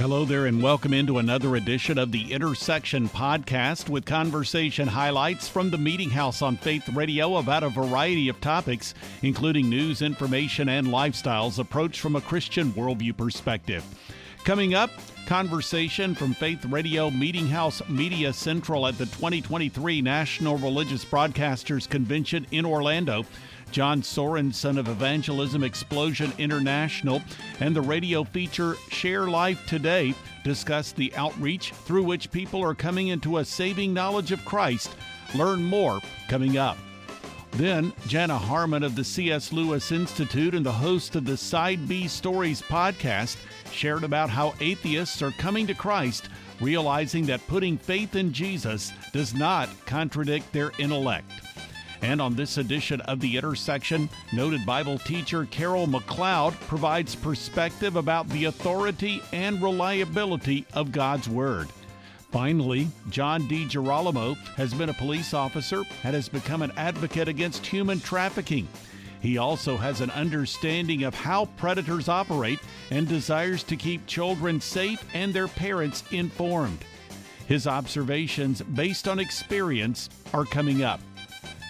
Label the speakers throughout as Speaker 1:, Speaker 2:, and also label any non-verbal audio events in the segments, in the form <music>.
Speaker 1: Hello there, and welcome into another edition of the Intersection Podcast with conversation highlights from the Meeting House on Faith Radio about a variety of topics, including news, information, and lifestyles approached from a Christian worldview perspective. Coming up, conversation from Faith Radio Meeting House Media Central at the 2023 National Religious Broadcasters Convention in Orlando. John Sorensen of Evangelism Explosion International and the radio feature Share Life Today discuss the outreach through which people are coming into a saving knowledge of Christ. Learn more coming up. Then, Jana Harmon of the C.S. Lewis Institute and the host of the Side B Stories podcast shared about how atheists are coming to Christ, realizing that putting faith in Jesus does not contradict their intellect. And on this edition of The Intersection, noted Bible teacher Carol McLeod provides perspective about the authority and reliability of God's Word. Finally, John DiGirolamo has been a police officer and has become an advocate against human trafficking. He also has an understanding of how predators operate and desires to keep children safe and their parents informed. His observations, based on experience, are coming up.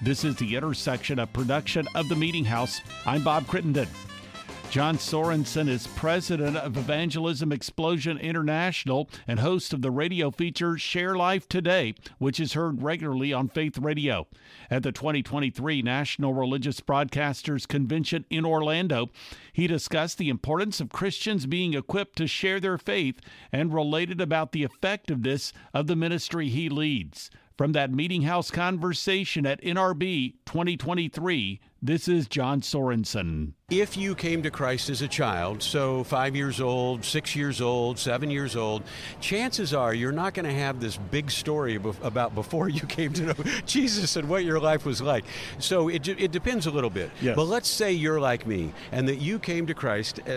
Speaker 1: This is the intersection of production of the Meeting House. I'm Bob Crittenden. John Sorensen is president of Evangelism Explosion International and host of the radio feature Share Life Today, which is heard regularly on Faith Radio. At the 2023 National Religious Broadcasters Convention in Orlando, he discussed the importance of Christians being equipped to share their faith and related about the effectiveness of the ministry he leads. From that Meeting House conversation at NRB 2023, this is John Sorensen.
Speaker 2: If you came to Christ as a child, so five years old, six years old, seven years old, chances are you're not going to have this big story about before you <laughs> came to know Jesus and what your life was like. So it, it depends a little bit.
Speaker 1: Yes.
Speaker 2: But let's say you're like me and that you came to Christ uh,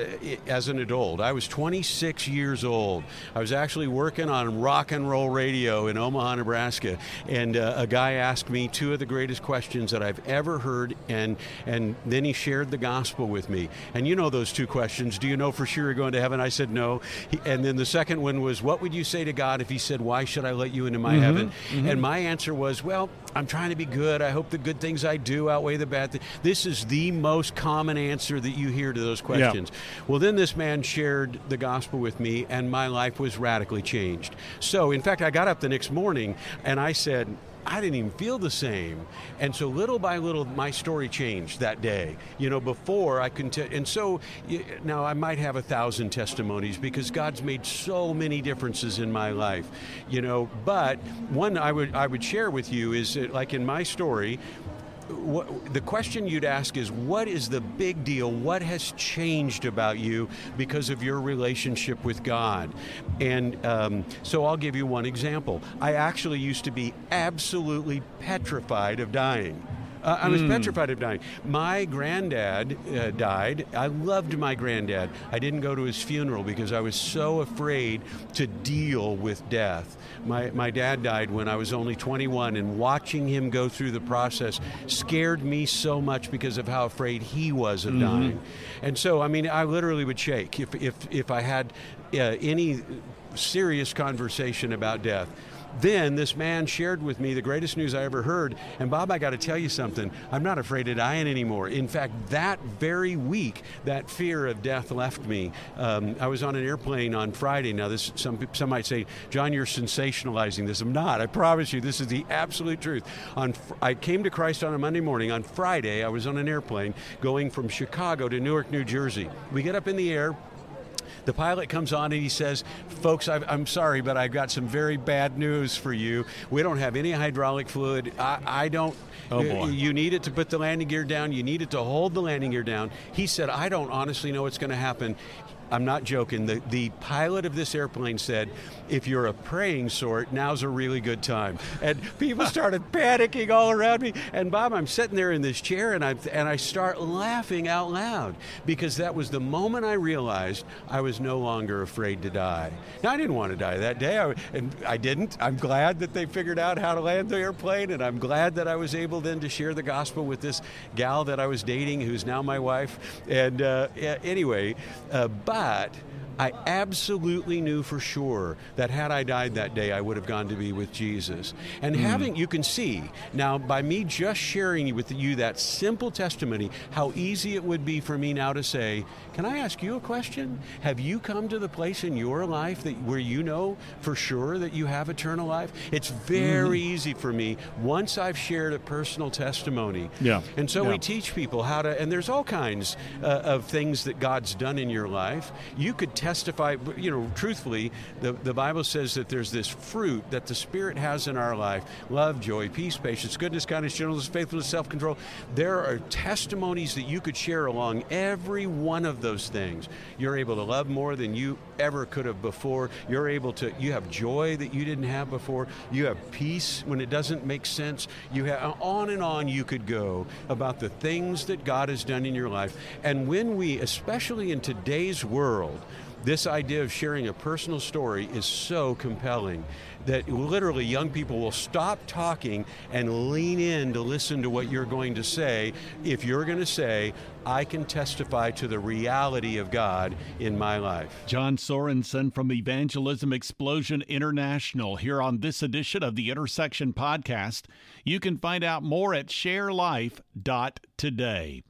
Speaker 2: as an adult. I was 26 years old. I was actually working on rock and roll radio in Omaha, Nebraska, and uh, a guy asked me two of the greatest questions that I've ever heard, and and then he shared the gospel with me. And you know those two questions. Do you know for sure you're going to heaven? I said no. He, and then the second one was, what would you say to God if He said, Why should I let you into my mm-hmm, heaven? Mm-hmm. And my answer was, Well, I'm trying to be good. I hope the good things I do outweigh the bad things. This is the most common answer that you hear to those questions. Yeah. Well, then this man shared the gospel with me, and my life was radically changed. So, in fact, I got up the next morning and I said, I didn't even feel the same. And so little by little, my story changed that day. You know, before I couldn't, t- and so now I might have a thousand testimonies because God's made so many differences in my life. You know, but one I would I would share with you is that, like in my story, what, the question you'd ask is what is the big deal? What has changed about you because of your relationship with God? And um, so I'll give you one example. I actually used to be absolutely petrified of dying. Uh, I was mm. petrified of dying. My granddad uh, died. I loved my granddad. I didn't go to his funeral because I was so afraid to deal with death. My, my dad died when I was only 21, and watching him go through the process scared me so much because of how afraid he was of mm-hmm. dying. And so, I mean, I literally would shake if, if, if I had uh, any serious conversation about death. Then this man shared with me the greatest news I ever heard. And Bob, I got to tell you something. I'm not afraid of dying anymore. In fact, that very week, that fear of death left me. Um, I was on an airplane on Friday. Now, this some some might say, John, you're sensationalizing this. I'm not. I promise you, this is the absolute truth. On I came to Christ on a Monday morning. On Friday, I was on an airplane going from Chicago to Newark, New Jersey. We get up in the air the pilot comes on and he says, Folks, i am sorry, but I've got some very bad news for you. We don't have any hydraulic fluid. I, I don't.
Speaker 1: Oh boy.
Speaker 2: You need it to put the landing gear down. You need it to hold the landing gear down. He said, I don't honestly know what's going to happen. I'm not joking. The, the pilot of this airplane said, if you're a praying sort, now's a really good time. And people <laughs> started panicking all around me. And Bob, I'm sitting there in this chair and I and I start laughing out loud because that was the moment I realized I was no longer afraid to die. Now I didn't want to die that day, I, and I didn't. I'm glad that they figured out how to land the airplane, and I'm glad that I was able then to share the gospel with this gal that I was dating, who's now my wife. And uh, anyway, uh, but that, I absolutely knew for sure that had I died that day, I would have gone to be with Jesus. And mm. having, you can see now by me just sharing with you that simple testimony, how easy it would be for me now to say, Can I ask you a question? Have you come to the place in your life that where you know for sure that you have eternal life? It's very mm. easy for me once I've shared a personal testimony.
Speaker 1: Yeah.
Speaker 2: And so
Speaker 1: yeah.
Speaker 2: we teach people how to, and there's all kinds uh, of things that God's done in your life. You could testify, you know, truthfully, the, the Bible says that there's this fruit that the Spirit has in our life love, joy, peace, patience, goodness, kindness, gentleness, faithfulness, self control. There are testimonies that you could share along every one of those things. You're able to love more than you ever could have before. You're able to, you have joy that you didn't have before. You have peace when it doesn't make sense. You have, on and on you could go about the things that God has done in your life. And when we, especially in today's world, this idea of sharing a personal story is so compelling that literally young people will stop talking and lean in to listen to what you're going to say if you're going to say, I can testify to the reality of God in my life.
Speaker 1: John Sorensen from Evangelism Explosion International here on this edition of the Intersection Podcast. You can find out more at sharelife.today.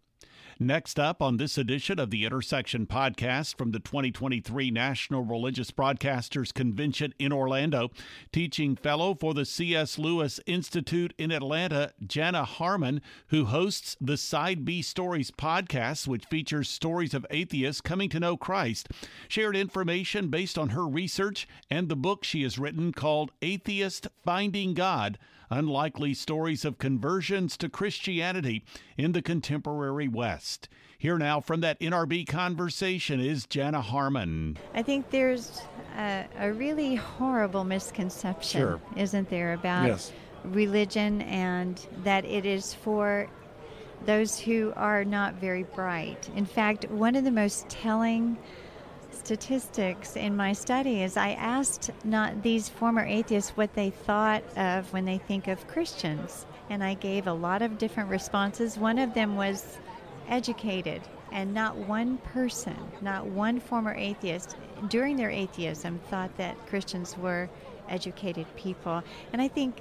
Speaker 1: Next up on this edition of the Intersection podcast from the 2023 National Religious Broadcasters Convention in Orlando, teaching fellow for the C.S. Lewis Institute in Atlanta, Jana Harmon, who hosts the Side B Stories podcast, which features stories of atheists coming to know Christ, shared information based on her research and the book she has written called Atheist Finding God unlikely stories of conversions to Christianity in the contemporary West. Here now from that NRB conversation is Jana Harmon.
Speaker 3: I think there's a, a really horrible misconception,
Speaker 1: sure.
Speaker 3: isn't there, about
Speaker 1: yes.
Speaker 3: religion and that it is for those who are not very bright. In fact, one of the most telling statistics in my study is I asked not these former atheists what they thought of when they think of Christians, and I gave a lot of different responses. One of them was educated, and not one person, not one former atheist during their atheism thought that Christians were educated people. And I think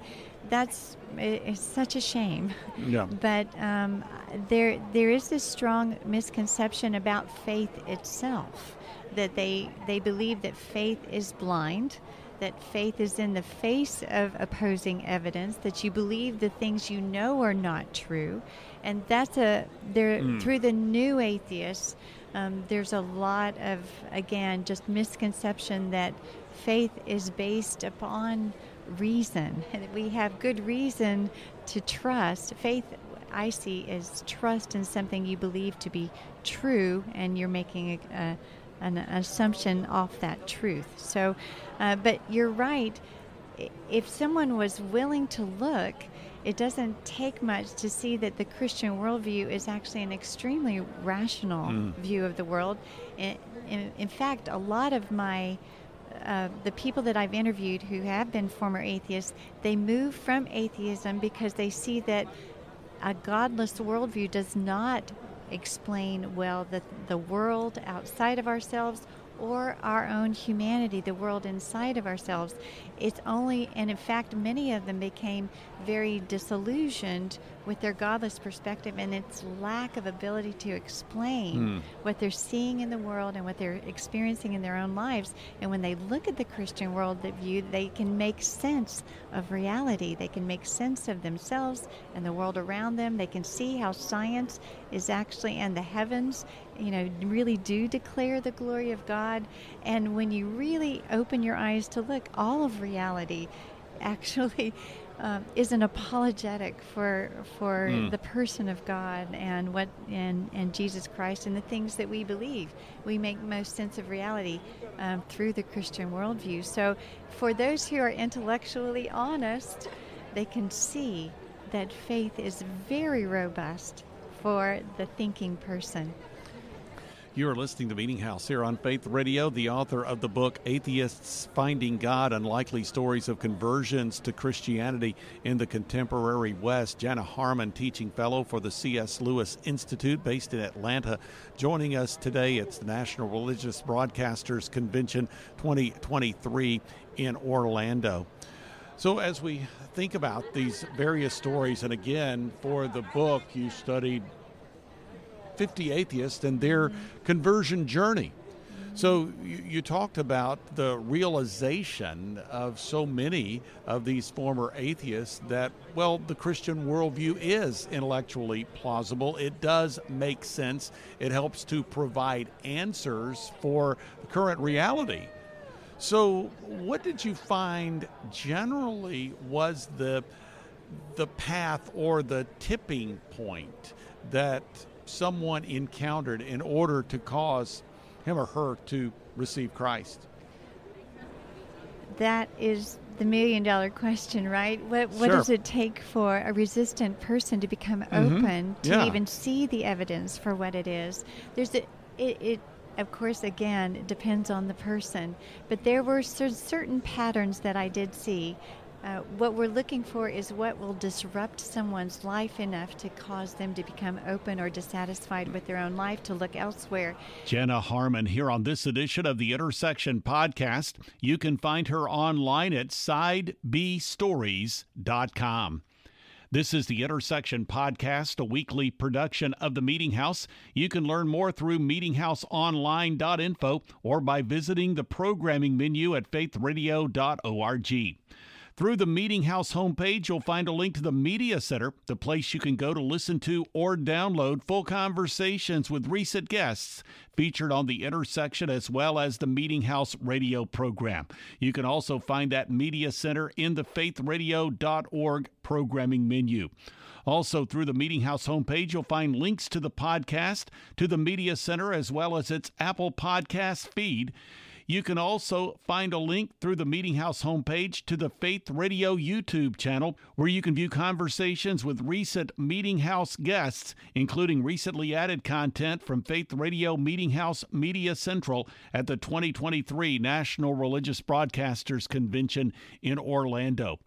Speaker 3: that's it's such a shame.
Speaker 1: Yeah. <laughs>
Speaker 3: But um, there there is this strong misconception about faith itself that they they believe that faith is blind that faith is in the face of opposing evidence that you believe the things you know are not true and that's a there mm. through the new atheists um, there's a lot of again just misconception that faith is based upon reason <laughs> And we have good reason to trust faith i see is trust in something you believe to be true and you're making a, a an assumption off that truth. So, uh, but you're right. If someone was willing to look, it doesn't take much to see that the Christian worldview is actually an extremely rational mm. view of the world. In, in, in, fact, a lot of my uh, the people that I've interviewed who have been former atheists, they move from atheism because they see that a godless worldview does not explain well the, the world outside of ourselves or our own humanity, the world inside of ourselves. It's only, and in fact, many of them became very disillusioned with their godless perspective and its lack of ability to explain mm. what they're seeing in the world and what they're experiencing in their own lives. And when they look at the Christian world that view, they can make sense of reality. They can make sense of themselves and the world around them. They can see how science is actually, and the heavens, you know, really do declare the glory of God. And when you really open your eyes to look, all of reality <laughs> actually um, is an apologetic for for mm. the person of God and what and and Jesus Christ and the things that we believe. We make most sense of reality um, through the Christian worldview. So, for those who are intellectually honest, they can see that faith is very robust for the thinking person.
Speaker 1: You're listening to Meeting House here on Faith Radio. The author of the book Atheists Finding God Unlikely Stories of Conversions to Christianity in the Contemporary West. Jana Harmon, teaching fellow for the C.S. Lewis Institute based in Atlanta, joining us today. It's the National Religious Broadcasters Convention 2023 in Orlando. So, as we think about these various stories, and again, for the book, you studied 50 atheists and their mm-hmm. conversion journey. So you, you, talked about the realization of so many of these former atheists that, well, the Christian worldview is intellectually plausible. It does make sense. It helps to provide answers for current reality. So, what did you find generally was the the path or the tipping point that someone encountered in order to cause him or her to receive Christ?
Speaker 3: That is the million dollar question, right? What what
Speaker 1: sure.
Speaker 3: does it take for a resistant person to become
Speaker 1: mm-hmm.
Speaker 3: open to
Speaker 1: yeah.
Speaker 3: even see the evidence for what it is? There's a it, it of course again it depends on the person, but there were certain patterns that I did see uh, what we're looking for is what will disrupt someone's life enough to cause them to become open or dissatisfied with their own life to look elsewhere.
Speaker 1: Jana Harmon here on this edition of the Intersection Podcast. You can find her online at sidebstories.com. This is the Intersection Podcast, a weekly production of the Meeting House. You can learn more through meetinghouseonline.info or by visiting the programming menu at faithradio.org. Through the Meeting House homepage, you'll find a link to the Media Center, the place you can go to listen to or download full conversations with recent guests featured on the intersection as well as the Meeting House radio program. You can also find that Media Center in the faithradio.org programming menu. Also, through the Meeting House homepage, you'll find links to the podcast, to the Media Center, as well as its Apple Podcast feed. You can also find a link through the Meeting House homepage to the Faith Radio YouTube channel, where you can view conversations with recent Meeting House guests, including recently added content from Faith Radio Meeting House Media Central at the 2023 National Religious Broadcasters Convention in Orlando.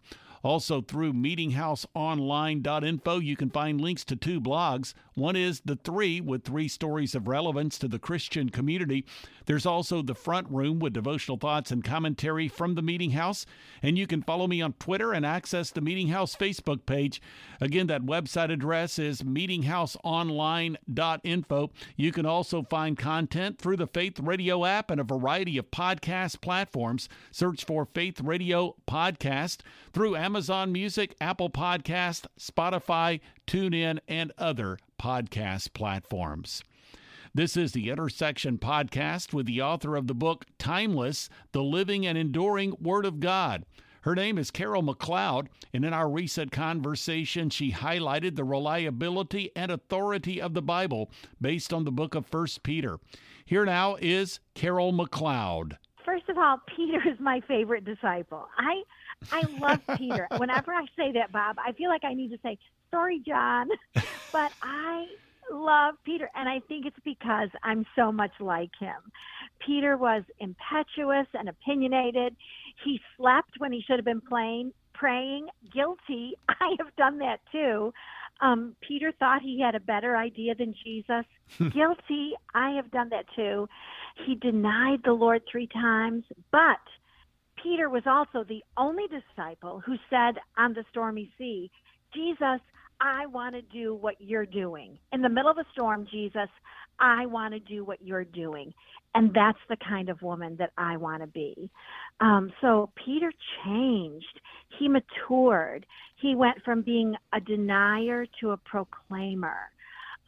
Speaker 1: Also, through meetinghouseonline.info, you can find links to two blogs. One is The Three, with three stories of relevance to the Christian community. There's also The Front Room, with devotional thoughts and commentary from the Meeting House. And you can follow me on Twitter and access the Meeting House Facebook page. Again, that website address is meetinghouseonline.info. You can also find content through the Faith Radio app and a variety of podcast platforms. Search for Faith Radio Podcast through Amazon. Amazon Music, Apple Podcast, Spotify, TuneIn, and other podcast platforms. This is the Intersection Podcast with the author of the book Timeless The Living and Enduring Word of God. Her name is Carol McLeod, and in our recent conversation, she highlighted the reliability and authority of the Bible based on the book of First Peter. Here now is Carol McLeod.
Speaker 4: First of all, <laughs> Peter is my favorite disciple. I I love Peter. <laughs> Whenever I say that, Bob, I feel like I need to say, sorry, John. <laughs> but I love Peter, and I think it's because I'm so much like him. Peter was impetuous and opinionated. He slept when he should have been playing, praying. Guilty. <laughs> I have done that too. Um, Peter thought he had a better idea than Jesus. Guilty. I have done that too. He denied the Lord three times, but Peter was also the only disciple who said on the stormy sea, Jesus, I want to do what you're doing. In the middle of a storm, Jesus, I want to do what you're doing. And that's the kind of woman that I want to be. Um, so Peter changed. He matured. He went from being a denier to a proclaimer.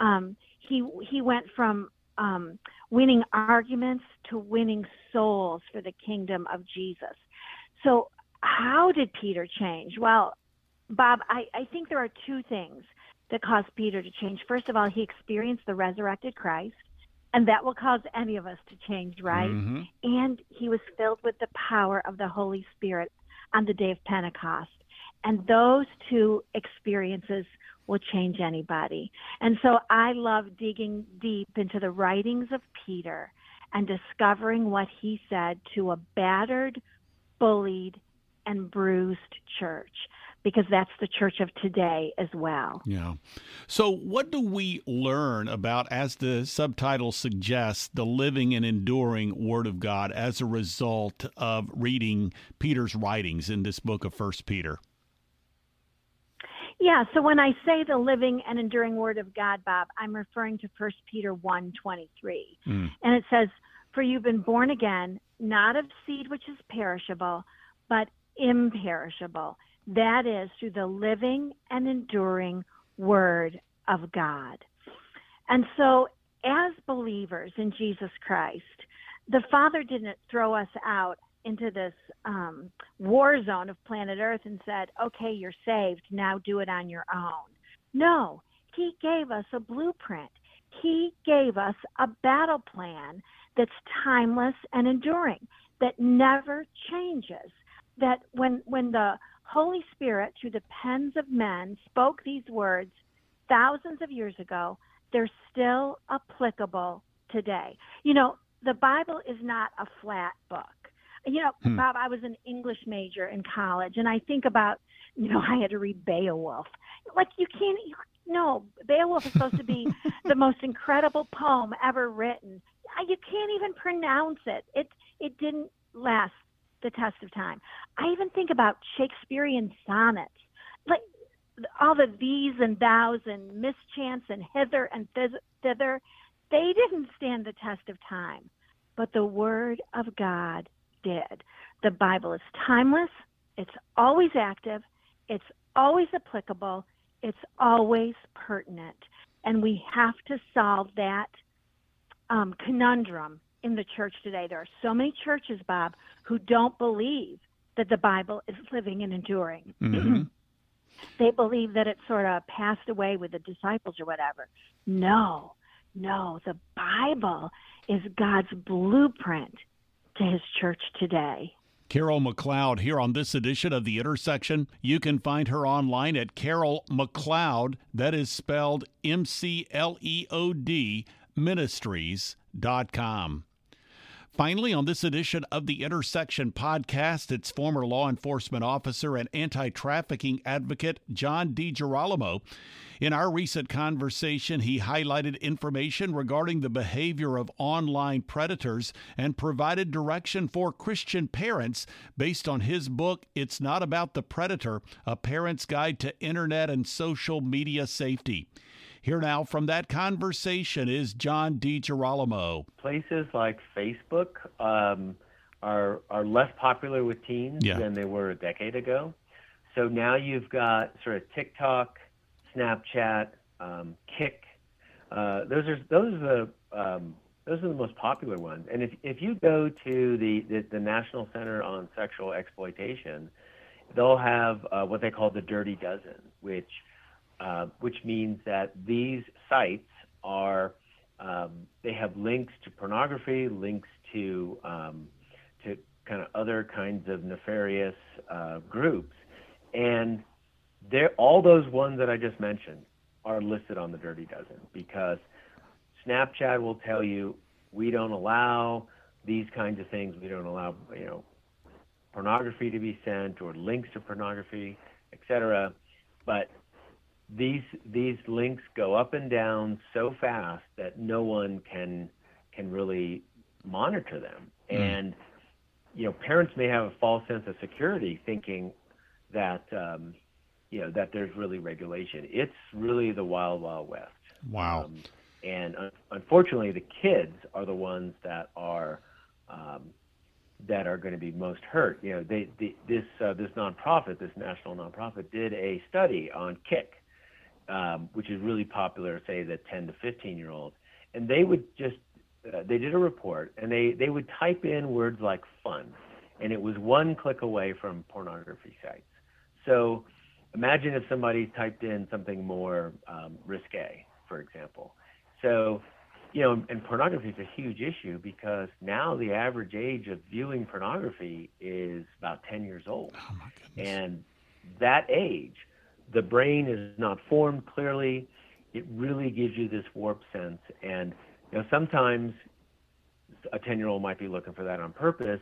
Speaker 4: Um, he he went from um, winning arguments to winning souls for the kingdom of Jesus. So, how did Peter change? Well, Bob, I, I think there are two things that caused Peter to change. First of all, he experienced the resurrected Christ, and that will cause any of us to change, right?
Speaker 1: Mm-hmm.
Speaker 4: And he was filled with the power of the Holy Spirit on the day of Pentecost. And those two experiences will change anybody. And so I love digging deep into the writings of Peter and discovering what he said to a battered, bullied, and bruised church because that's the church of today as well.
Speaker 1: Yeah. So, what do we learn about, as the subtitle suggests, the living and enduring Word of God as a result of reading Peter's writings in this book of First Peter?
Speaker 4: Yeah, so when I say the living and enduring word of God, Bob, I'm referring to 1 Peter 1 23. Mm. And it says, For you've been born again, not of seed which is perishable, but imperishable. That is through the living and enduring word of God. And so, as believers in Jesus Christ, the Father didn't throw us out into this um, war zone of planet Earth and said, okay, you're saved, now do it on your own. No, He gave us a blueprint. He gave us a battle plan that's timeless and enduring, that never changes. That when, when the Holy Spirit, through the pens of men, spoke these words thousands of years ago, they're still applicable today. You know, the Bible is not a flat book you know, hmm. Bob, I was an English major in college, and I think about, you know, <laughs> I had to read Beowulf. Like, you can't, you, no, Beowulf is supposed to be <laughs> the most incredible poem ever written. You can't even pronounce it. It it didn't last the test of time. I even think about Shakespearean sonnets, like all the these and thous and mischance and hither and thither. They didn't stand the test of time, but the Word of God did. The Bible is timeless, it's always active, it's always applicable, it's always pertinent. And we have to solve that um, conundrum in the church today. There are so many churches, Bob, who don't believe that the Bible is living and enduring. <clears throat> Mm-hmm. they believe that it sort of passed away with the disciples or whatever. No, no, the Bible is God's blueprint to his church today.
Speaker 1: Carol McLeod here on this edition of The Intersection. You can find her online at Carol McLeod, that is spelled M C L E O D, ministries.com. Finally, on this edition of the Intersection podcast, it's former law enforcement officer and anti trafficking advocate John DiGirolamo. In our recent conversation, he highlighted information regarding the behavior of online predators and provided direction for Christian parents based on his book, It's Not About the Predator A Parent's Guide to Internet and Social Media Safety. Here now from that conversation is John D. DiGirolamo.
Speaker 5: Places like Facebook um, are are less popular with teens yeah. than they were a decade ago. So now you've got sort of TikTok, Snapchat, um, Kik. Uh, those are those are the um, those are the most popular ones. And if if you go to the the, the National Center on Sexual Exploitation, they'll have uh, what they call the Dirty Dozen, which uh, which means that these sites are um, they have links to pornography, links to um, to kind of other kinds of nefarious uh, groups, and they're all those ones that I just mentioned are listed on the Dirty Dozen because Snapchat will tell you we don't allow these kinds of things. We don't allow you know pornography to be sent or links to pornography, etc. But these these links go up and down so fast that no one can can really monitor them. Mm. and you know parents may have a false sense of security thinking that um, you know that there's really regulation. It's really the wild wild west.
Speaker 1: Wow. Um,
Speaker 5: and un- unfortunately the kids are the ones that are um, that are going to be most hurt. You know they, they this uh, this nonprofit this national nonprofit did a study on Kik um, which is really popular, say the 10 to 15 year olds, and they would just uh, they did a report and they they would type in words like fun, and it was one click away from pornography sites. So imagine if somebody typed in something more um, risque, for example. So you know, and pornography is a huge issue because now the average age of viewing pornography is about 10 years old.
Speaker 1: Oh
Speaker 5: and that age, the brain is not formed clearly. It really gives you this warped sense. And you know, sometimes a 10 year old might be looking for that on purpose.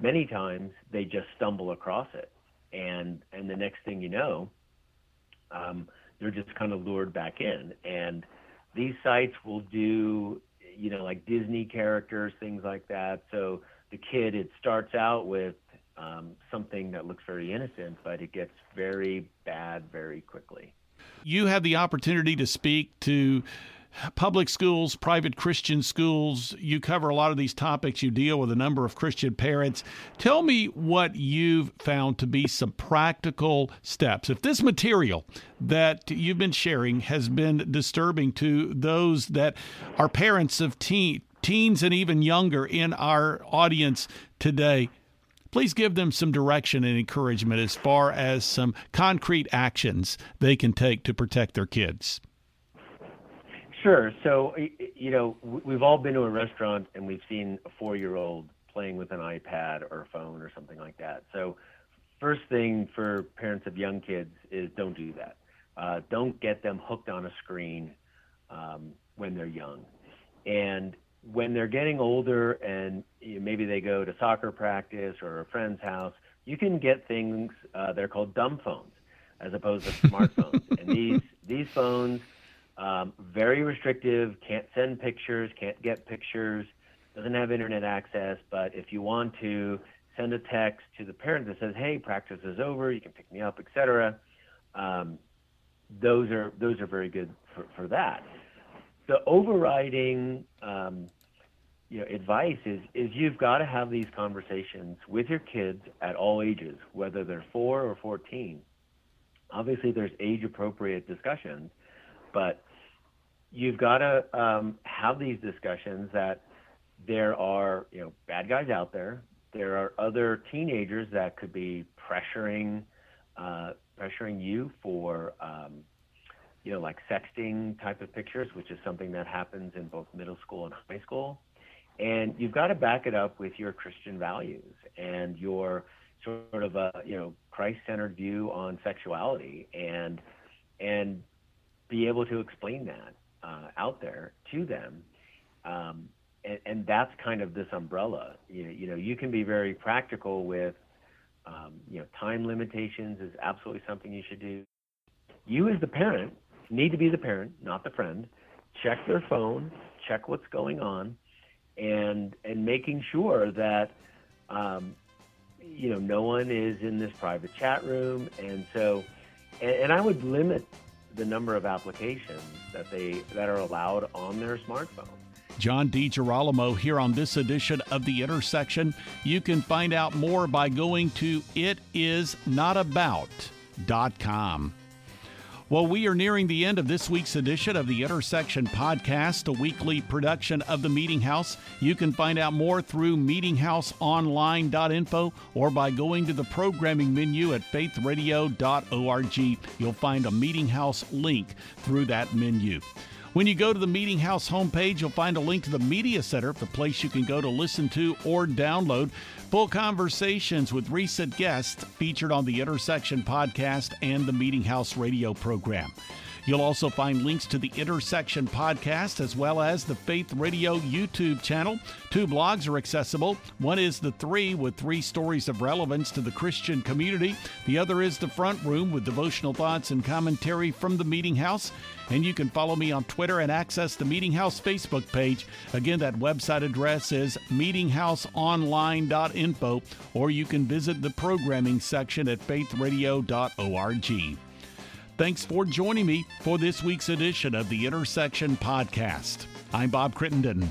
Speaker 5: Many times they just stumble across it. And, and the next thing you know, um, they're just kind of lured back in. And these sites will do, you know, like Disney characters, things like that. So the kid, it starts out with um, something that looks very innocent, but it gets very bad very quickly.
Speaker 1: You had the opportunity to speak to public schools, private Christian schools. You cover a lot of these topics. You deal with a number of Christian parents. Tell me what you've found to be some practical steps. If this material that you've been sharing has been disturbing to those that are parents of teen, teens and even younger in our audience today, please give them some direction and encouragement as far as some concrete actions they can take to protect their kids.
Speaker 5: Sure. So, you know, we've all been to a restaurant and we've seen a four year old playing with an iPad or a phone or something like that. So, first thing for parents of young kids is don't do that. Uh, don't get them hooked on a screen um, when they're young. And when they're getting older and you know, maybe they go to soccer practice or a friend's house, you can get things uh, they're called dumb phones as opposed to smartphones. <laughs> and these these phones um, very restrictive, can't send pictures, can't get pictures, doesn't have internet access. But if you want to send a text to the parent that says, "Hey, practice is over, you can pick me up," etc. Um, those are those are very good for, for that. The overriding um, you know, advice is is you've got to have these conversations with your kids at all ages, whether they're four or fourteen. Obviously, there's age appropriate discussions, but you've got to um, have these discussions that there are you know bad guys out there. There are other teenagers that could be pressuring uh, pressuring you for um, you know like sexting type of pictures, which is something that happens in both middle school and high school and you've got to back it up with your Christian values and your sort of a you know Christ-centered view on sexuality, and and be able to explain that uh, out there to them. Um, and, and, that's kind of this umbrella. You, you know, you can be very practical with, um, you know, time limitations is absolutely something you should do. You as the parent need to be the parent, not the friend. Check their phone, check what's going on, and and making sure that um, you know no one is in this private chat room, and so and, and I would limit the number of applications that they that are allowed on their smartphone.
Speaker 1: John DiGirolamo here on this edition of The Intersection. You can find out more by going to itisnotabout.com. Well, we are nearing the end of this week's edition of the Intersection Podcast, a weekly production of the Meeting House. You can find out more through meetinghouseonline.info or by going to the programming menu at faithradio.org. You'll find a Meeting House link through that menu. When you go to the Meeting House homepage, you'll find a link to the Media Center, the place you can go to listen to or download full conversations with recent guests featured on the Intersection podcast and the Meeting House radio program. You'll also find links to the Intersection podcast as well as the Faith Radio YouTube channel. Two blogs are accessible. One is The Three with three stories of relevance to the Christian community. The other is The Front Room with devotional thoughts and commentary from the Meeting House. And you can follow me on Twitter and access the Meeting House Facebook page. Again, that website address is meetinghouseonline.info, or you can visit the programming section at faithradio.org. Thanks for joining me for this week's edition of the Intersection Podcast. I'm Bob Crittenden.